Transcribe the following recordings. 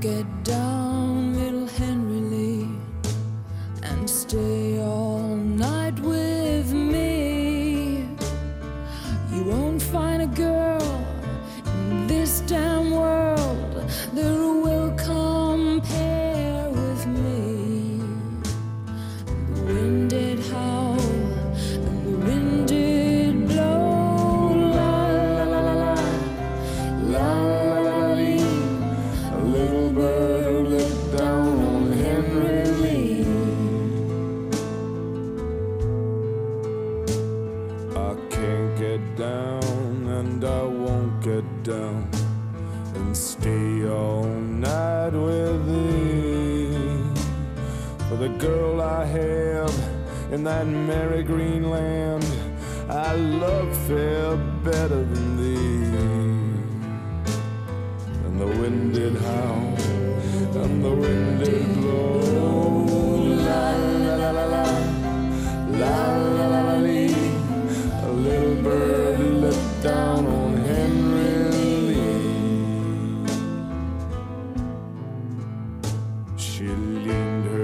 get down, the girl I have in that merry green land, I love fair better than thee. And the wind did howl and the wind did blow. La la la la la. La la la la lee. A little bird looked down on Henry Lee. She leaned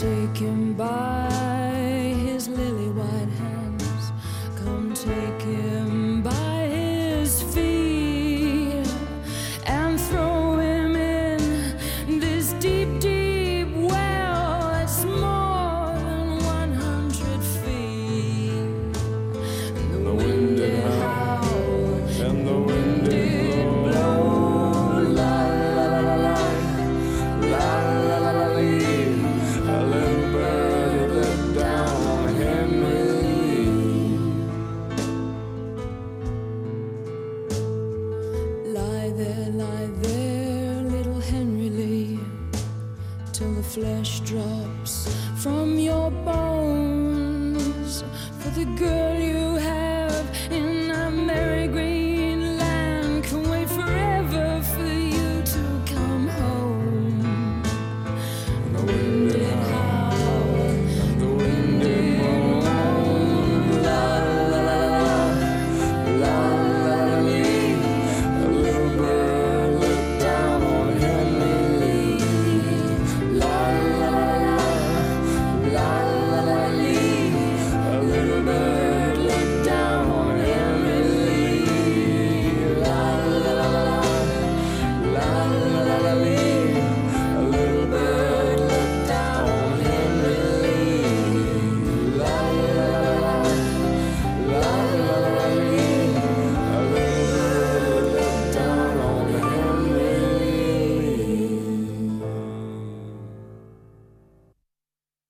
Come take him by there, little Henry Lee, till the flesh drops from your bones. For the girl